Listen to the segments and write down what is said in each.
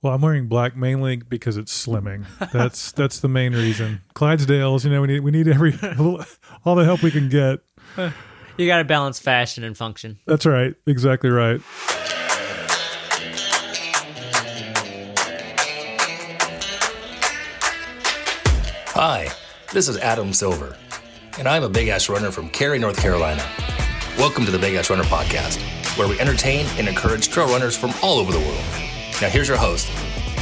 Well, I'm wearing black mainly because it's slimming. That's that's the main reason. Clydesdales, you know, we need we need every all the help we can get. You got to balance fashion and function. That's right. Exactly right. Hi, this is Adam Silver, and I'm a big ass runner from Cary, North Carolina. Welcome to the Big Ass Runner Podcast, where we entertain and encourage trail runners from all over the world. Now, here's your host,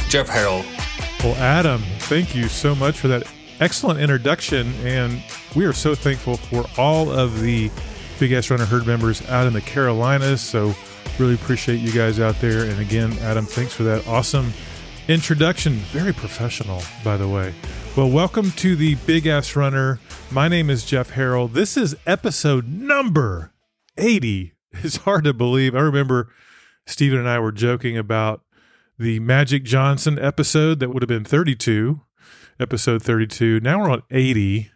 Jeff Harrell. Well, Adam, thank you so much for that excellent introduction. And we are so thankful for all of the Big Ass Runner Herd members out in the Carolinas. So, really appreciate you guys out there. And again, Adam, thanks for that awesome introduction. Very professional, by the way. Well, welcome to the Big Ass Runner. My name is Jeff Harrell. This is episode number 80. It's hard to believe. I remember Stephen and I were joking about the Magic Johnson episode that would have been 32, episode 32. Now we're on 80.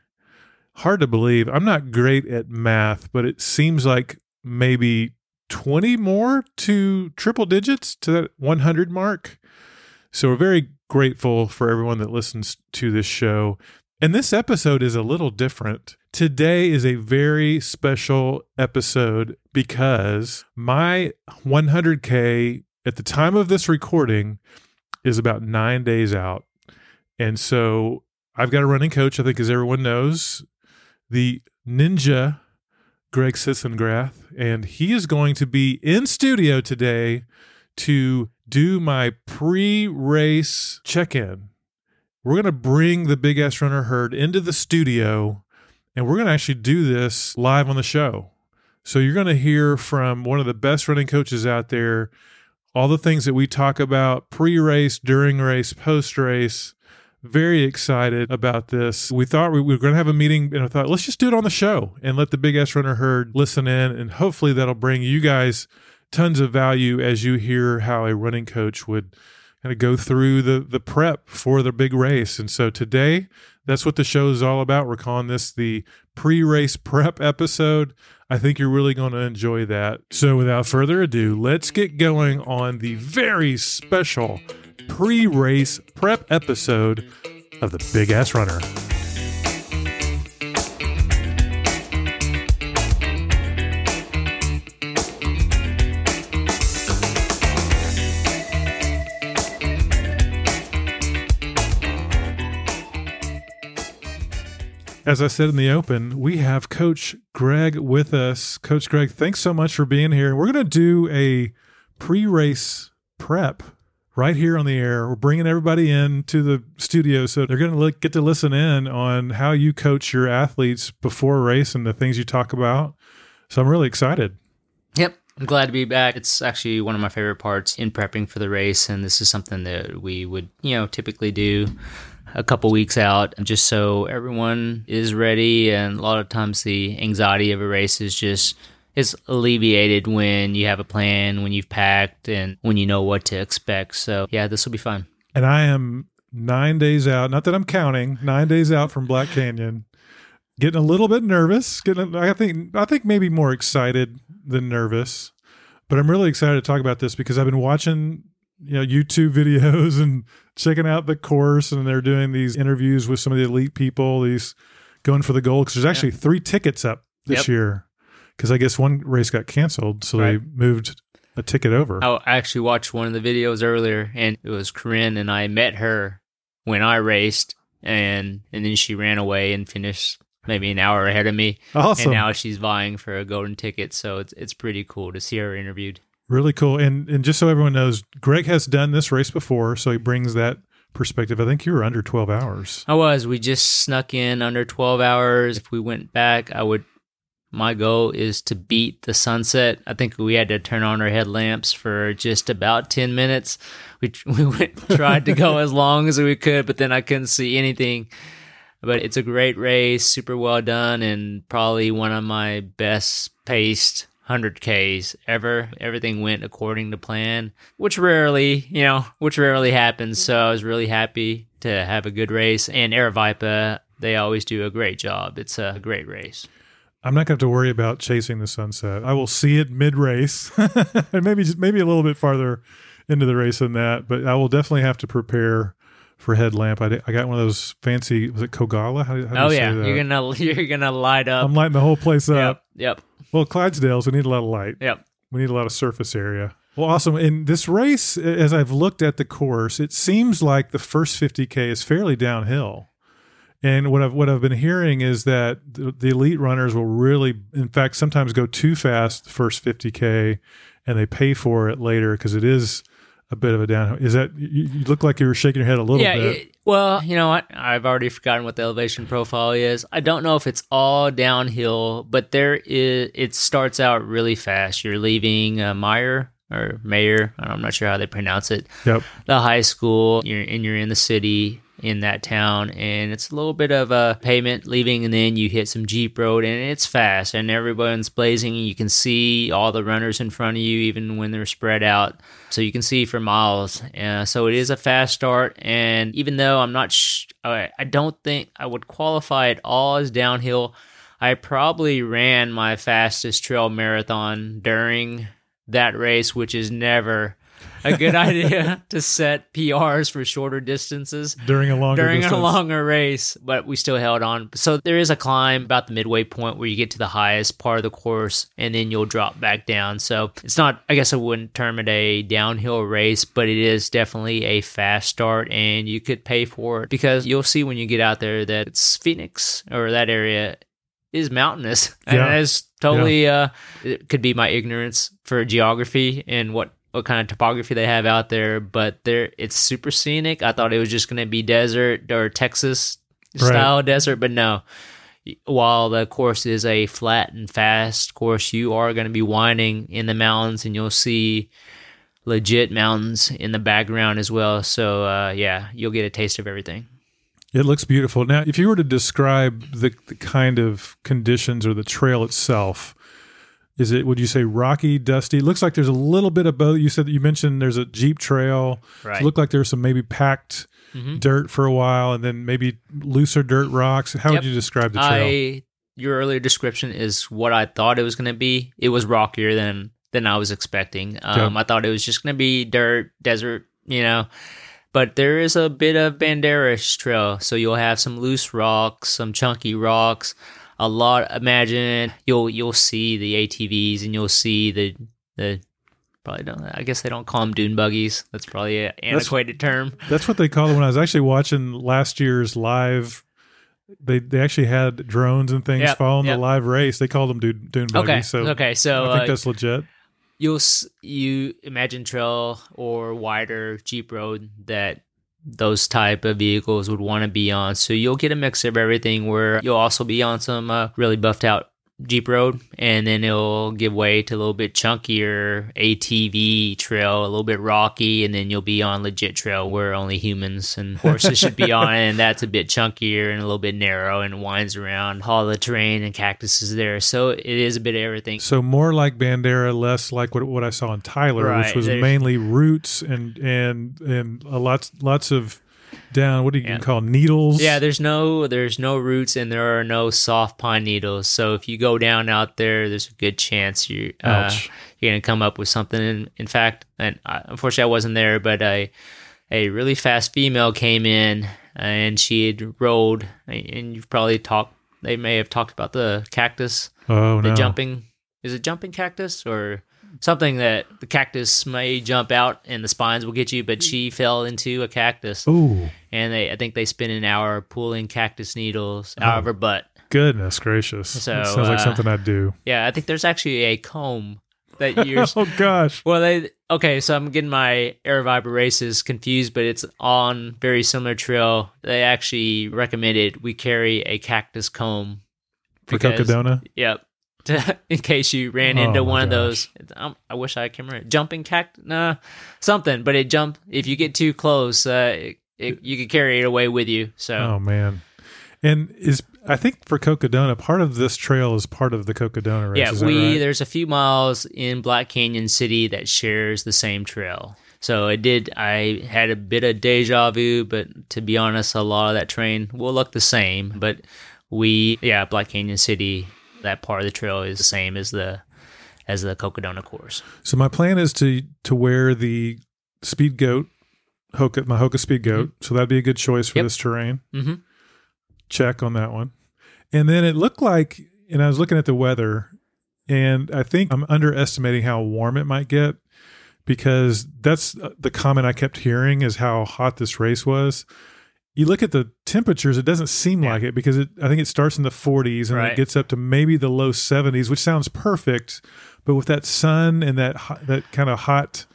Hard to believe. I'm not great at math, but it seems like maybe 20 more to triple digits to that 100 mark. So we're very grateful for everyone that listens to this show. And this episode is a little different. Today is a very special episode because my 100K at the time of this recording is about nine days out. And so I've got a running coach, I think, as everyone knows, the ninja Greg Sisengrath, and he is going to be in studio today to do my pre race check in we're going to bring the Big Ass Runner herd into the studio and we're going to actually do this live on the show. So you're going to hear from one of the best running coaches out there all the things that we talk about pre race, during race, post race. Very excited about this. We thought we were going to have a meeting and I thought, let's just do it on the show and let the Big Ass Runner herd listen in. And hopefully that'll bring you guys tons of value as you hear how a running coach would kind of go through the the prep for the big race. And so today, that's what the show is all about. We're calling this the pre-race prep episode. I think you're really going to enjoy that. So without further ado, let's get going on the very special pre-race prep episode of the Big Ass Runner. As I said in the open, we have Coach Greg with us. Coach Greg, thanks so much for being here. We're going to do a pre race prep right here on the air. We're bringing everybody in to the studio so they're going to get to listen in on how you coach your athletes before race and the things you talk about. So I'm really excited. Yep. I'm glad to be back. It's actually one of my favorite parts in prepping for the race, and this is something that we would, you know, typically do a couple weeks out just so everyone is ready. And a lot of times the anxiety of a race is just is alleviated when you have a plan when you've packed and when you know what to expect. So yeah this will be fun. And i am nine days out not that i'm counting nine days out from black canyon. Getting a little bit nervous getting i think i think maybe more excited than nervous. But i'm really excited to talk about this because i've been watching you know YouTube videos and checking out the course, and they're doing these interviews with some of the elite people. These going for the gold because there's actually yeah. three tickets up this yep. year because I guess one race got canceled, so right. they moved a ticket over. Oh, I actually watched one of the videos earlier, and it was Corinne, and I met her when I raced, and and then she ran away and finished maybe an hour ahead of me. Awesome. And now she's vying for a golden ticket, so it's it's pretty cool to see her interviewed. Really cool. And and just so everyone knows, Greg has done this race before, so he brings that perspective. I think you were under 12 hours. I was. We just snuck in under 12 hours. If we went back, I would my goal is to beat the sunset. I think we had to turn on our headlamps for just about 10 minutes. We we went, tried to go as long as we could, but then I couldn't see anything. But it's a great race, super well done and probably one of my best paced 100Ks ever. Everything went according to plan, which rarely, you know, which rarely happens. So I was really happy to have a good race. And Aravaipa, they always do a great job. It's a great race. I'm not going to have to worry about chasing the sunset. I will see it mid race, and maybe just maybe a little bit farther into the race than that. But I will definitely have to prepare for headlamp. I, did- I got one of those fancy. Was it Kogalla? How, how do Oh you yeah, say that? you're gonna you're gonna light up. I'm lighting the whole place up. yep, yep, Well, Clydesdales, we need a lot of light. yep. We need a lot of surface area. Well, awesome. In this race, as I've looked at the course, it seems like the first 50k is fairly downhill. And what I've what I've been hearing is that the, the elite runners will really, in fact, sometimes go too fast the first 50k, and they pay for it later because it is a bit of a downhill. Is that you, you look like you were shaking your head a little yeah. bit? it- well, you know what? I've already forgotten what the elevation profile is. I don't know if it's all downhill, but there is. It starts out really fast. You're leaving uh, Meyer or Mayer. I'm not sure how they pronounce it. yep. the high school you're and you're in the city in that town and it's a little bit of a pavement leaving and then you hit some jeep road and it's fast and everyone's blazing you can see all the runners in front of you even when they're spread out so you can see for miles uh, so it is a fast start and even though i'm not sh- I, I don't think i would qualify it all as downhill i probably ran my fastest trail marathon during that race which is never a good idea to set PRs for shorter distances During a longer during distance. a longer race, but we still held on. So there is a climb about the midway point where you get to the highest part of the course and then you'll drop back down. So it's not, I guess I wouldn't term it a downhill race, but it is definitely a fast start and you could pay for it because you'll see when you get out there that it's Phoenix or that area is mountainous. And it's totally, uh, it could be my ignorance for geography and what what kind of topography they have out there, but there it's super scenic. I thought it was just going to be desert or Texas style desert, but no. While the course is a flat and fast course, you are going to be winding in the mountains, and you'll see legit mountains in the background as well. So uh, yeah, you'll get a taste of everything. It looks beautiful. Now, if you were to describe the, the kind of conditions or the trail itself, is it would you say rocky, dusty? It looks like there's a little bit of both. You said that you mentioned there's a jeep trail. Right. It looked like there's some maybe packed Mhm. dirt for a while, and then maybe looser dirt rocks. How Yep. would you describe the trail? I your earlier description is what I thought it was going to be. It was rockier than than I was expecting. Um, I thought it was just going to be dirt, desert, you know. But there is a bit of Bandera trail, so you'll have some loose rocks, some chunky rocks. A lot. Imagine you'll you'll see the ATVs and you'll see the the probably don't. I guess they don't call them dune buggies. That's probably an antiquated term. That's what they call it when I was actually watching last year's live. They they actually had drones and things Yep, following yep. the live race. They called them dune, dune buggies. Okay. So okay. So I think uh, that's legit. you'll you imagine trail or wider jeep road that those type of vehicles would want to be on. So you'll get a mix of everything where you'll also be on some uh, really buffed out jeep road and then it'll give way to a little bit chunkier atv trail a little bit rocky and then you'll be on legit trail where only humans and horses should be on and that's a bit chunkier and a little bit narrow and winds around all the terrain and cactuses there. So it is a bit of everything. So more like Bandera, less like what what I saw in Tyler, which was mainly roots and and and a lots lots of down. What do you Yeah. call needles? Yeah, there's no there's no roots and there are no soft pine needles. So if you go down out there, there's a good chance you uh, you're gonna come up with something. In, in fact, and I, unfortunately I wasn't there, but a a really fast female came in and she had rode, and you've probably talked. They may have talked about the cactus, Oh the no. jumping. Is it jumping cactus or? Something that the cactus may jump out and the spines will get you, but she fell into a cactus Ooh, and they I think they spent an hour pulling cactus needles out of her butt. goodness gracious! So, that sounds like uh, something I'd do. Yeah, I think there's actually a comb that you're. oh gosh. well, they okay. So I'm getting my Aravaipa races confused, but it's on very similar trail. They actually recommended we carry a cactus comb For Cocodona? Yep. To, in case you ran Oh into one of those, um, I wish I can remember jumping cactus, nah, something. But it jump if you get too close, uh, it, it, you could carry it away with you. So Oh man. And is I think for Cocodona, part of this trail is part of the Cocodona race. Yeah, we right? there's a few miles in Black Canyon City that shares the same trail. So it did. I had a bit of deja vu, but to be honest, a lot of that train will look the same. But we, yeah, Black Canyon City, that part of the trail is the same as the as the Cocodona course. So my plan is to to wear the Speed Goat, Hoka, my Hoka Speed Goat. So that'd be a good choice for Yep. this terrain. Mm-hmm. Check on that one. And then it looked like, and I was looking at the weather, and I think I'm underestimating how warm it might get because that's uh, the comment I kept hearing is how hot this race was. You look at the temperatures, it doesn't seem Yeah. like it because it, I think it starts in the 40s and Right. it gets up to maybe the low 70s, which sounds perfect. But with that sun and that hot, that kind of hot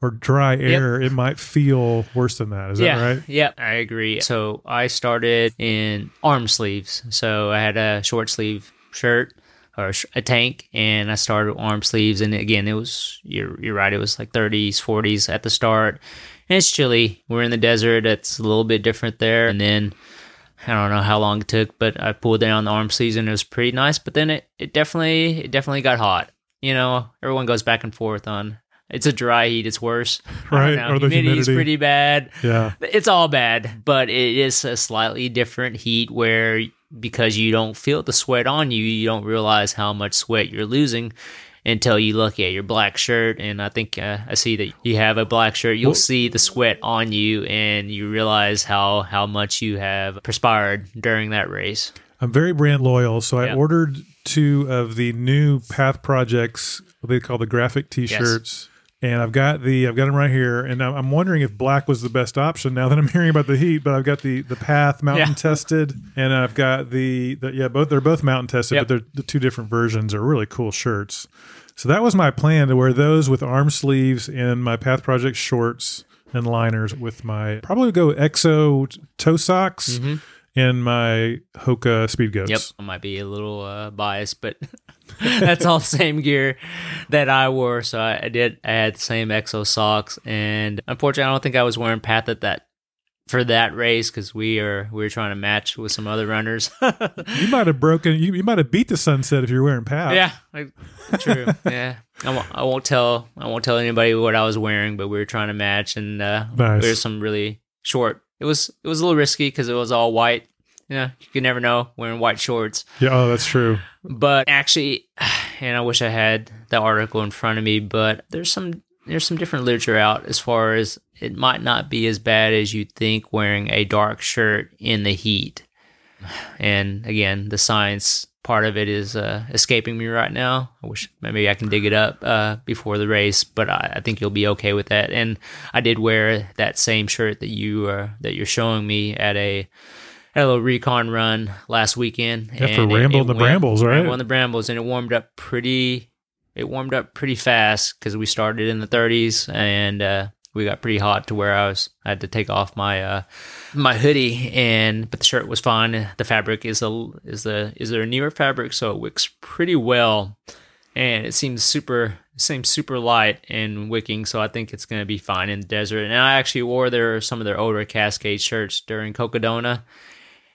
or dry air, it might feel worse than that. Is yeah, that right? Yep, I agree. So I started in arm sleeves. So I had a short sleeve shirt or a tank, and I started with arm sleeves. And again, it was you're you're right. It was like 30s, 40s at the start, and it's chilly. We're in the desert. It's a little bit different there. And then I don't know how long it took, but I pulled down the arm sleeves, and it was pretty nice. But then it it definitely it definitely got hot. You know, everyone goes back and forth on. It's a dry heat. It's worse. Right, or the humidity. pretty bad. Yeah. It's all bad, but it is a slightly different heat where because you don't feel the sweat on you, you don't realize how much sweat you're losing until you look at your black shirt. And I think uh, I see that you have a black shirt. You'll see the sweat on you, and you realize how how much you have perspired during that race. I'm very brand loyal, so I ordered two of the new Path Projects, what they call the graphic T-shirts, and I've got the I've got them right here, and I'm I'm wondering if black was the best option now that I'm hearing about the heat. But I've got the the Path mountain Yeah. tested, and I've got the, the yeah both they're both mountain tested, Yep. but they're the two different versions are really cool shirts. So that was my plan to wear those with arm sleeves and my Path Project shorts and liners with my probably go EXO toe socks and my Hoka Speed Goats. Yep, I might be a little uh, biased, but that's all the same gear that I wore. So I, I did. I had the same EXO socks, and unfortunately, I don't think I was wearing Path at that for that race because we are we were trying to match with some other runners. You might have broken. You, you might have beat the sunset if you're wearing Path. yeah, like, true. Yeah, I won't, I won't tell. I won't tell anybody what I was wearing, but we were trying to match, and uh, Nice. there's some really short. It was it was a little risky because it was all white. Yeah, you could never know wearing white shorts. Yeah. Oh, that's true. But actually, and I wish I had the article in front of me, but there's some there's some different literature out as far as it might not be as bad as you think wearing a dark shirt in the heat. And again, the science part of it is uh, escaping me right now. I wish maybe I can dig it up uh, before the race, but I, I think you'll be okay with that. And I did wear that same shirt that you uh, that you're showing me at a had a little recon run last weekend. Yeah, for and it- Ramble it in the went- Brambles, right? Ramble the Brambles, and it warmed up pretty. It warmed up pretty fast because we started in the 30s, and uh, we got pretty hot to where I was. I had to take off my uh, my hoodie, and but the shirt was fine. The fabric is a is the is there a newer fabric, so it wicks pretty well, and it seems super seems super light and wicking. So I think it's going to be fine in the desert. And I actually wore their some of their older Cascade shirts during Cocodona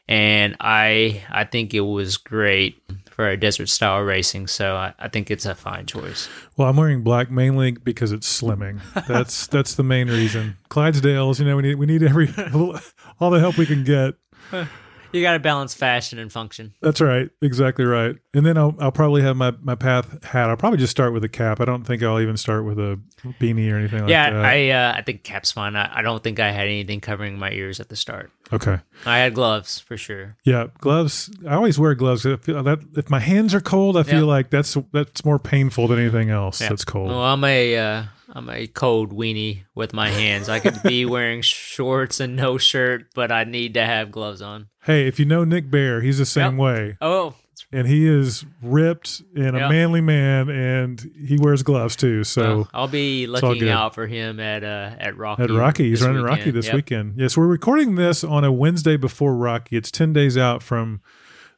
and I I think it was great for a desert style racing. So I, I think it's a fine choice. Well, I'm wearing black mainly because it's slimming. That's that's the main reason. Clydesdales, you know, we need we need every all the help we can get. You got to balance fashion and function. That's right, exactly right. And then I'll I'll probably have my my path hat. I'll probably just start with a cap. I don't think I'll even start with a beanie or anything like yeah, that. Yeah, I uh, I think cap's fine. I, I don't think I had anything covering my ears at the start. okay. I had gloves for sure. Yeah, gloves. I always wear gloves. I feel that if my hands are cold, I feel Yeah. like that's that's more painful than anything else. Yeah. That's cold. Well, I'm a uh, I'm a cold weenie with my hands. I could be wearing shorts and no shirt, but I need to have gloves on. Hey, if you know Nick Bare, he's the same Yep. way, Oh, and he is ripped and a manly man, and he wears gloves too. So. well, I'll be looking out for him at uh at Rocky. At Rocky, he's running Rocky this Yep. weekend. Yes, we're recording this on a Wednesday before Rocky. It's ten days out from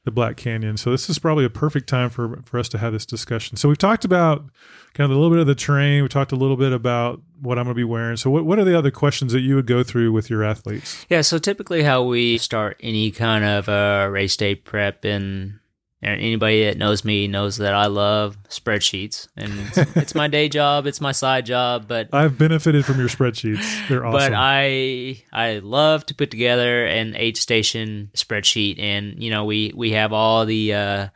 the Black Canyon, so this is probably a perfect time for for us to have this discussion. So we've talked about kind of a little bit of the terrain. We talked a little bit about what I'm going to be wearing. So what what are the other questions that you would go through with your athletes? Yeah, so typically how we start any kind of uh, race day prep, and anybody that knows me knows that I love spreadsheets, and it's, it's my day job, it's my side job, but I've benefited from your spreadsheets. They're awesome. but I I love to put together an eight station spreadsheet, and you know we we have all the uh,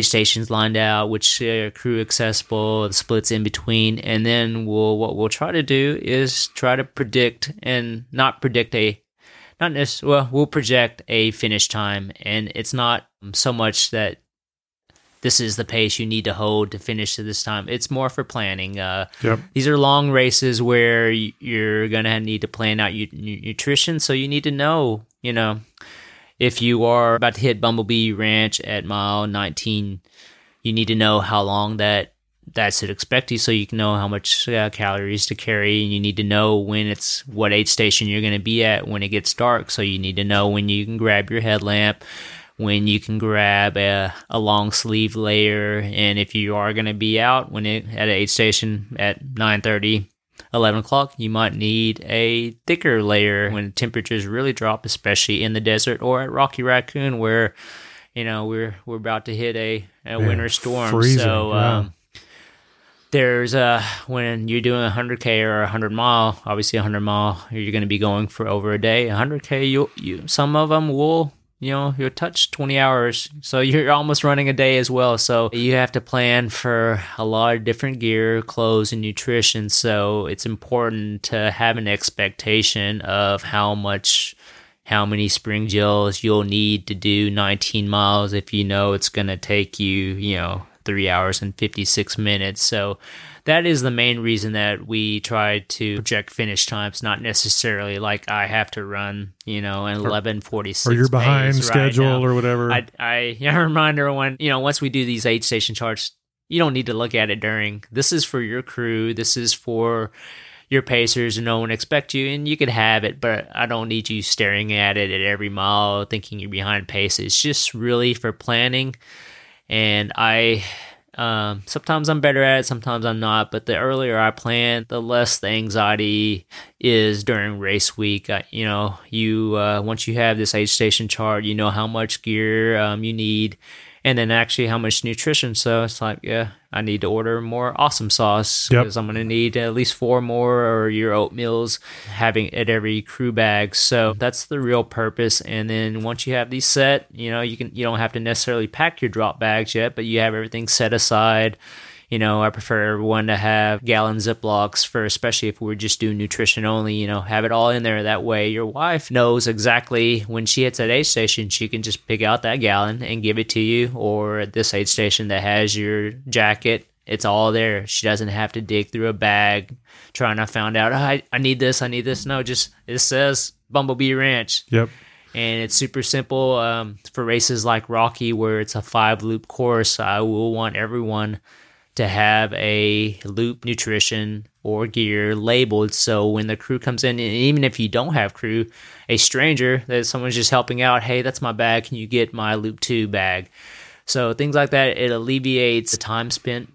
stations lined out, which are crew accessible, the splits in between, and then we'll what we'll try to do is try to predict and not predict a not necessarily well we'll project a finish time, and it's not so much that this is the pace you need to hold to finish at this time. It's more for planning. Uh, Yep. these are long races where you're gonna need to plan out your nu- nutrition, so you need to know, you know, if you are about to hit Bumblebee Ranch at mile 19, you need to know how long that that should expect you, so you can know how much uh, calories to carry, and you need to know when it's what aid station you're going to be at when it gets dark. So you need to know when you can grab your headlamp, when you can grab a, a long sleeve layer, and if you are going to be out when it at an aid station at 9:30. 11 o'clock, you might need a thicker layer when temperatures really drop, especially in the desert or at Rocky Raccoon, where you know we're we're about to hit a, a Man, winter storm. freezing, so yeah. um, there's uh when you're doing a 100k or a 100 mile, obviously a 100 mile, you're going to be going for over a day. A 100k, you you some of them will you know you'll touch 20 hours so you're almost running a day as well. So you have to plan for a lot of different gear clothes and nutrition. So it's important to have an expectation of how much how many spring gels you'll need to do 19 miles if you know it's going to take you you know 3 hours and 56 minutes. So that is the main reason that we try to project finish times, not necessarily like I have to run, you know, an eleven forty six. Or you're behind schedule or whatever. I, I, yeah, remind everyone, you know, once we do these aid station charts, you don't need to look at it during. This is for your crew. This is for your pacers, and no one expect you, and you could have it, but I don't need you staring at it at every mile, thinking you're behind pace. It's just really for planning, and I um, sometimes I'm better at it, sometimes I'm not. But the earlier I plan, the less the anxiety is during race week. I, you know, you uh, once you have this aid station chart, you know how much gear um, you need, and then actually how much nutrition. So it's like, yeah, I need to order more awesome sauce Yep. because I'm going to need at least four more or your oatmeals having at every crew bag. So that's the real purpose. And then once you have these set, you know, you can you don't have to necessarily pack your drop bags yet, but you have everything set aside. You know, I prefer everyone to have gallon Ziplocs for, especially if we're just doing nutrition only, you know, have it all in there. That way your wife knows exactly when she hits that aid station, she can just pick out that gallon and give it to you. Or at this aid station that has your jacket, it's all there. She doesn't have to dig through a bag trying to find out, "Oh, I, I need this, I need this. No, just it says Bumblebee Ranch yep. and it's super simple um, for races like Rocky, where it's a five loop course. I will want everyone to have a loop nutrition or gear labeled so when the crew comes in, and even if you don't have crew, a stranger that someone's just helping out, hey, that's my bag. Can you get my loop two bag? So things like that, it alleviates the time spent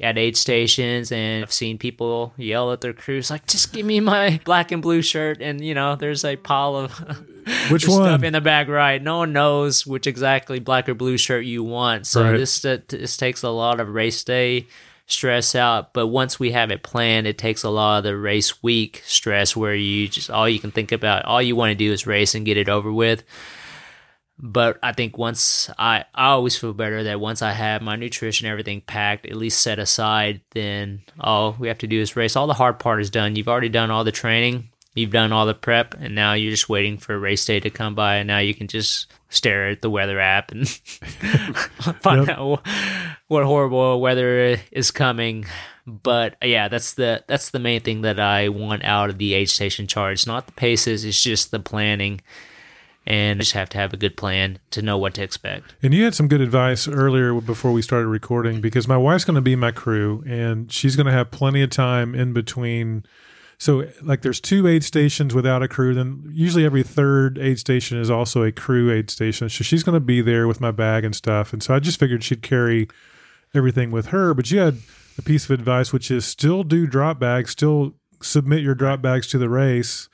at aid stations and I've seen people yell at their crews like just give me my black and blue shirt and you know there's a pile of Which there's one? stuff in the back right. No one knows which exactly black or blue shirt you want. So Right. this uh, this takes a lot of race day stress out. But once we have it planned it takes a lot of the race week stress where you just all you can think about all you want to do is race and get it over with. But I think once I I always feel better that once I have my nutrition everything packed at least set aside then all we have to do is race. All the hard part is done. You've already done all the training you've done all the prep and now you're just waiting for race day to come by and now you can just stare at the weather app and find Yep. out what horrible weather is coming but yeah that's the that's the main thing that I want out of the aid station charge not the paces it's just the planning and just have to have a good plan to know what to expect. And you had some good advice earlier before we started recording because my wife's going to be my crew and she's going to have plenty of time in between. So, like, there's two aid stations without a crew. Then, usually, every third aid station is also a crew aid station. So, she's going to be there with my bag and stuff. And so, I just figured she'd carry everything with her. But you had a piece of advice, which is still do drop bags, still submit your drop bags to the race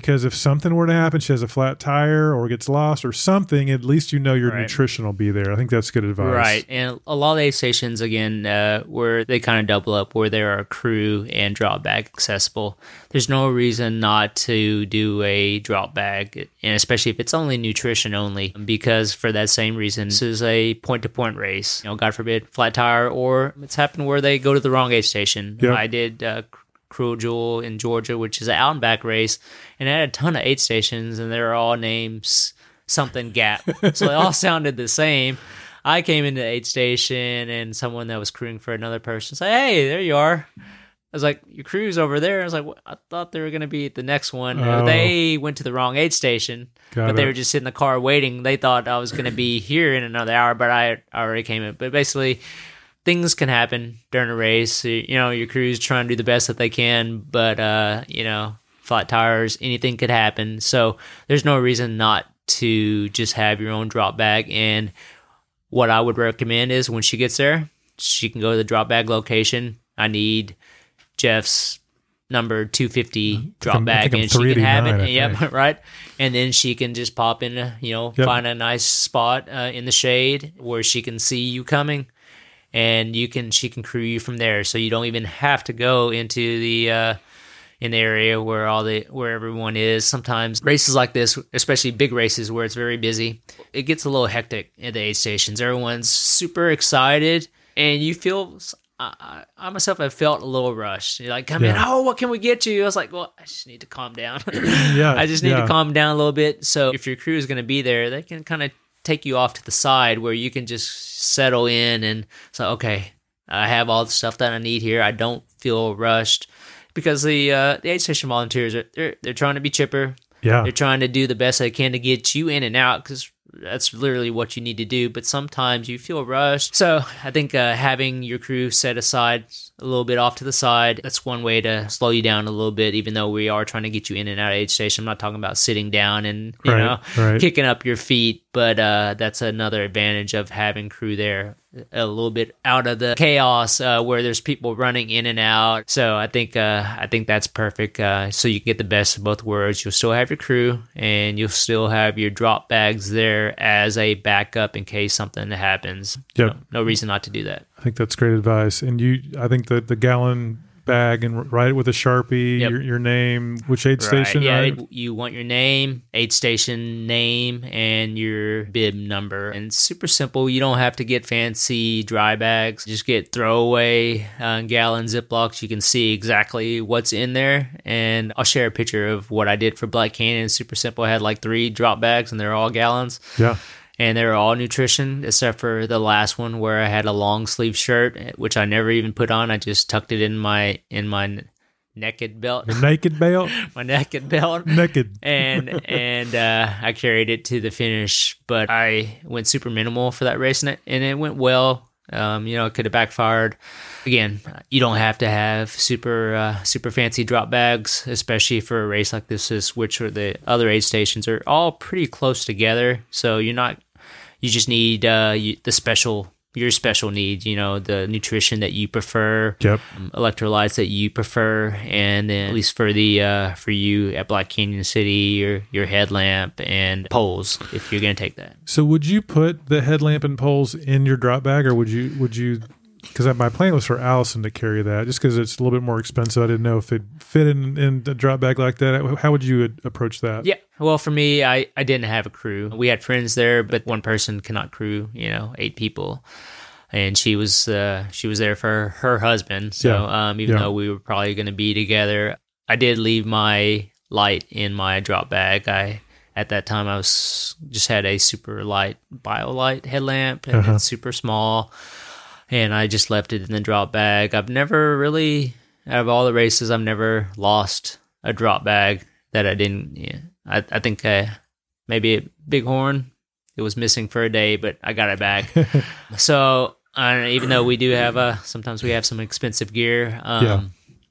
because if something were to happen, she has a flat tire or gets lost or something, at least you know your Right. nutrition will be there. I think that's good advice. Right, and a lot of aid stations again, uh, where they kind of double up, where there are crew and drop bag accessible. There's no reason not to do a drop bag, and especially if it's only nutrition only, because for that same reason, this is a point to point race. You know, God forbid, flat tire, or it's happened where they go to the wrong aid station. Yep. I did. Uh, Cruel Jewel in Georgia, which is an out and back race, and it had a ton of aid stations, and they're all names something Gap, so they all sounded the same. I came into the aid station, and someone that was crewing for another person said, "Hey, there you are." I was like, "Your crew's over there." I was like, "What? "I thought they were going to be at the next one." Oh. They went to the wrong aid station, Got but they were just sitting in the car waiting. They thought I was going to be here in another hour, but I already came in. But basically, things can happen during a race. You know, your crew's trying to do the best that they can, but uh, you know, flat tires, anything could happen. So there's no reason not to just have your own drop bag. And what I would recommend is when she gets there, she can go to the drop bag location. I need Jeff's number 250 drop bag and she can have it yep right and then she can just pop in you know Yep. find a nice spot uh, in the shade where she can see you coming and you can she can crew you from there so you don't even have to go into the uh in the area where all the where everyone is sometimes races like this especially big races where it's very busy it gets a little hectic at the aid stations everyone's super excited and you feel I, I I myself have felt a little rushed. You're like, come in, oh, what can we get you? I was like, well, I just need to calm down. Yeah, I just need yeah. to calm down a little bit. So if your crew is going to be there, they can kind of take you off to the side where you can just settle in and say, okay, I have all the stuff that I need here. I don't feel rushed because the uh, the aid station volunteers are they're they're trying to be chipper. Yeah. They're trying to do the best they can to get you in and out because that's literally what you need to do. But sometimes you feel rushed. So I think uh, having your crew set aside a little bit off to the side, that's one way to slow you down a little bit, even though we are trying to get you in and out of aid station. I'm not talking about sitting down and, you Right, know, right. kicking up your feet, but uh, that's another advantage of having crew there a little bit out of the chaos uh, where there's people running in and out. So I think uh, I think that's perfect. Uh, so you can get the best of both worlds. You'll still have your crew, and you'll still have your drop bags there as a backup in case something happens. Yep. No, no reason not to do that. I think that's great advice. And you, I think that the gallon bag and write it with a sharpie, Yep. your, your name, which aid station, Yeah, right? it- you want your name, aid station name, and your bib number. And super simple. You don't have to get fancy dry bags. Just get throwaway uh, gallon Ziplocs. You can see exactly what's in there. And I'll share a picture of what I did for Black Canyon. Super simple. I had like three drop bags, and they're all gallons yeah. And they were all nutrition except for the last one where I had a long sleeve shirt, which I never even put on. I just tucked it in my in my naked belt, Your naked belt, my naked belt, naked. and and uh, I carried it to the finish. But I went super minimal for that race, and it, and it went well. Um, you know, it could have backfired. Again, you don't have to have super uh, super fancy drop bags, especially for a race like this. Is which are the other aid stations are all pretty close together, so you're not. You just need uh, you, the special your special needs. You know, the nutrition that you prefer Yep. um, electrolytes that you prefer, and then at least for the uh, for you at Black Canyon City, your your headlamp and poles, if you're gonna take that. So would you put the headlamp and poles in your drop bag, or would you would you? Because my plan was for Allison to carry that, just because it's a little bit more expensive. I didn't know if it fit in in a drop bag like that. How would you approach that? Yeah. Well, for me, I I didn't have a crew. We had friends there, but one person cannot crew. You know, eight people. And she was uh, she was there for her husband. So Yeah. um, even Yeah. though we were probably going to be together, I did leave my light in my drop bag. I at that time I was just had a super light BioLite headlamp and Uh-huh. it's super small, and I just left it in the drop bag. I've never really out of all the races, I've never lost a drop bag that I didn't. Yeah, I I think uh, maybe Bighorn it was missing for a day, but I got it back. so uh, even though we do have a sometimes we have some expensive gear, um, Yeah.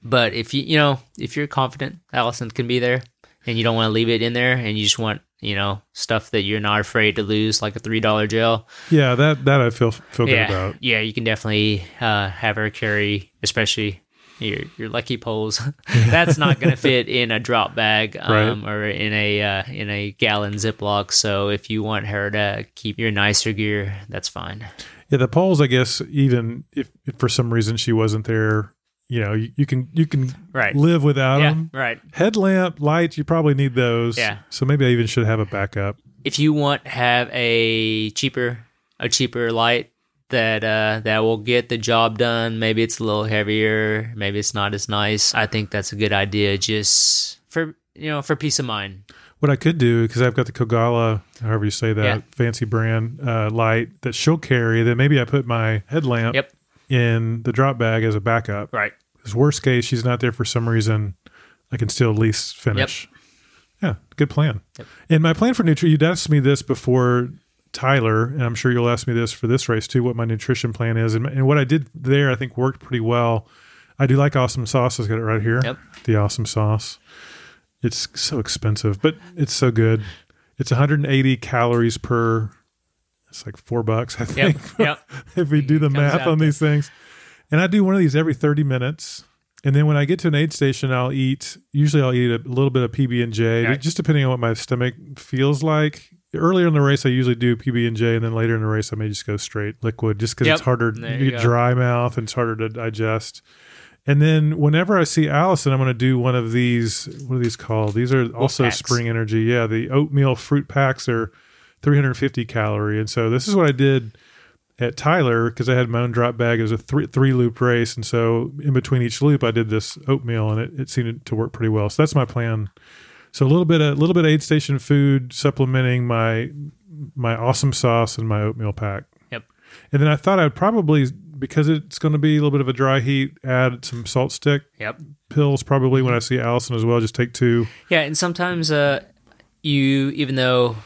but if you you know if you're confident Allison can be there and you don't want to leave it in there and you just want you know stuff that you're not afraid to lose like a three dollar gel Yeah, that that I feel feel good about. yeah you can definitely uh, have her carry especially your your lucky poles. That's not going to fit in a drop bag um, or in a uh, in a gallon Ziploc. So if you want her to keep your nicer gear, that's fine. Yeah, the poles, I guess, even if, if for some reason she wasn't there, you know, you, you can you can Right. live without Yeah, them. right. Headlamp lights, you probably need those. Yeah. So maybe I even should have a backup. If you want have a cheaper a cheaper light that uh, that will get the job done, maybe it's a little heavier, maybe it's not as nice. I think that's a good idea, just for you know for peace of mind. What I could do, because I've got the Kogalla, however you say that, Yeah. fancy brand uh, light that she'll carry, then maybe I put my headlamp Yep. In the drop bag as a backup. Right. Because worst case, she's not there for some reason, I can still at least finish. Yeah, good plan. Yep. And my plan for nutrition, you'd asked me this before Tyler, and I'm sure you'll ask me this for this race too, what my nutrition plan is. And, and what I did there, I think worked pretty well. I do like awesome sauce. I've got it right here. Yep. The awesome sauce. It's so expensive, but it's so good. It's 180 calories per. It's like four bucks, I think. yep. if we do the math on to- these things. And I do one of these every 30 minutes. And then when I get to an aid station, I'll eat. Usually, I'll eat a little bit of PB and J, just depending on what my stomach feels like. Earlier in the race, I usually do PB and J, and then later in the race, I may just go straight liquid, just because Yep. it's harder. There You you get go. dry mouth, and it's harder to digest. And then whenever I see Allison, I'm going to do one of these. What are these called? These are also. Spring Energy. Yeah, the oatmeal fruit packs are 350 calorie, and so this is what I did at Tyler because I had my own drop bag. It was a three three loop race, and so in between each loop, I did this oatmeal, and it, it seemed to work pretty well. So that's my plan. So a little bit, a little bit of aid station food supplementing my my awesome sauce and my oatmeal pack. Yep. And then I thought I'd probably because it's going to be a little bit of a dry heat, add some SaltStick Yep. pills probably when I see Allison as well. Just take two. Yeah, and sometimes uh, you, even though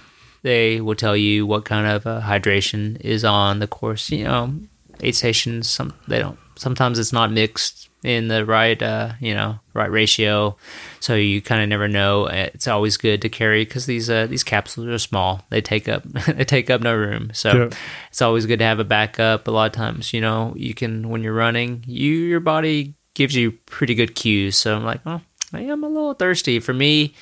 they will tell you what kind of uh, hydration is on the course, you know, aid stations, some they don't. Sometimes it's not mixed in the right, uh, you know, right ratio, so you kind of never know. It's always good to carry because these uh, these capsules are small. They take up they take up no room, so Yeah. it's always good to have a backup. A lot of times, you know, you can when you're running, you your body gives you pretty good cues. So I'm like, oh, I am a little thirsty. For me,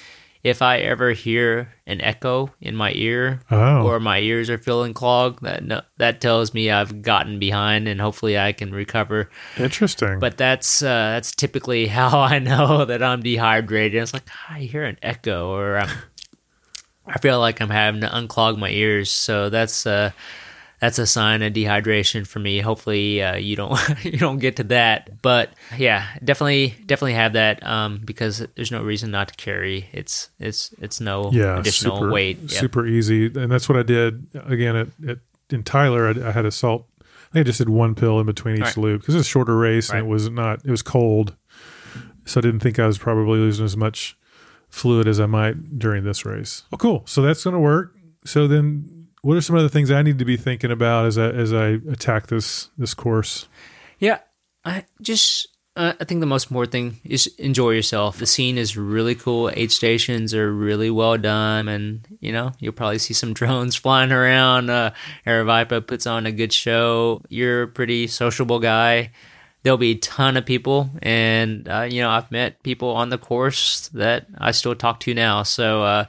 if I ever hear an echo in my ear Oh. or my ears are feeling clogged, that no, that tells me I've gotten behind and hopefully I can recover. Interesting. But that's uh, that's typically how I know that I'm dehydrated. It's like I hear an echo or I'm, I feel like I'm having to unclog my ears. So that's uh, that's a sign of dehydration for me. Hopefully uh, you don't you don't get to that. But yeah, definitely definitely have that um, because there's no reason not to carry. It's it's it's no yeah, additional super, weight. Yep. super easy, and that's what I did again at, at in Tyler. I, I had a salt. I think I just did one pill in between each Right. loop because it was a shorter race and it was not. It was cold, so I didn't think I was probably losing as much fluid as I might during this race. Oh, cool. So that's going to work. So then, what are some other things I need to be thinking about as I as I attack this this course? Yeah, I just uh, I think the most important thing is enjoy yourself. The scene is really cool. Aid stations are really well done, and you know you'll probably see some drones flying around. Uh, Aravaipa puts on a good show. You're a pretty sociable guy. There'll be a ton of people, and uh, you know I've met people on the course that I still talk to now. So. Uh,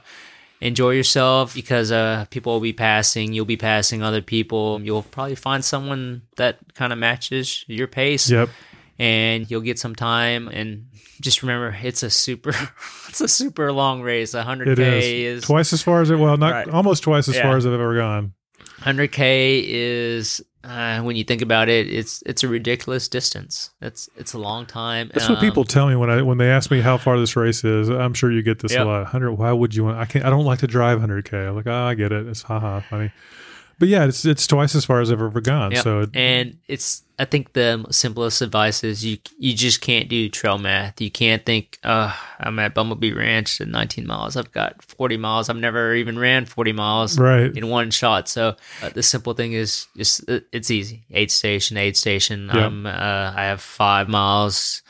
enjoy yourself because uh, people will be passing. You'll be passing other people. You'll probably find someone that kind of matches your pace Yep. and you'll get some time and just remember it's a super it's a super long race 100k It is. is, twice as far as it. Well, not Right. almost twice as Yeah. far as I've ever gone. 100k is uh, when you think about it it's it's a ridiculous distance it's it's a long time That's what Um, people tell me when I when they ask me how far this race is. I'm sure you get this Yep. a lot. Hundred. Why would you want? I can't. I don't like to drive 100k. I'm like, oh, I get it. It's haha funny. But yeah, it's it's twice as far as I've ever gone. Yep. So it, and it's I think the simplest advice is you you just can't do trail math. You can't think, uh, I'm at Bumblebee Ranch at 19 miles. I've got 40 miles. I've never even ran 40 miles right. in one shot. So uh, the simple thing is just uh, it's easy. Aid station, aid station. Yeah. Um, uh, I have five miles.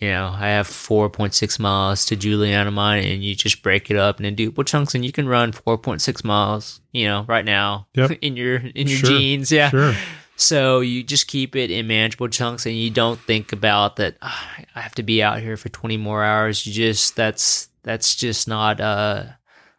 You know, I have 4.6 miles to Gloriana mine, and you just break it up and then do well chunks, and you can run 4.6 miles. You know, right now Yep. in your in your Sure. jeans. Yeah. Sure. So you just keep it in manageable chunks, and you don't think about that. "Ah, I have to be out here for twenty more hours. You just that's that's just not uh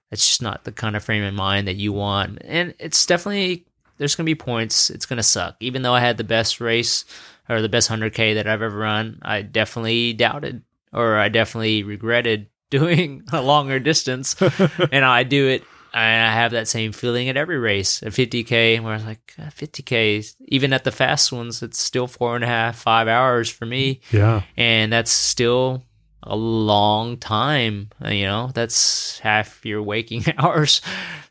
that's just not the kind of frame of mind that you want. And it's definitely there's gonna be points. It's gonna suck. Even though I had the best race or the best hundred k that I've ever run, I definitely doubted or I definitely regretted doing a longer distance. and I do it. And I have that same feeling at every race. At 50k, where I was like, "Uh, 50k, even at the fast ones, it's still four and a half, five hours for me Yeah. and that's still a long time uh, you know that's half your waking hours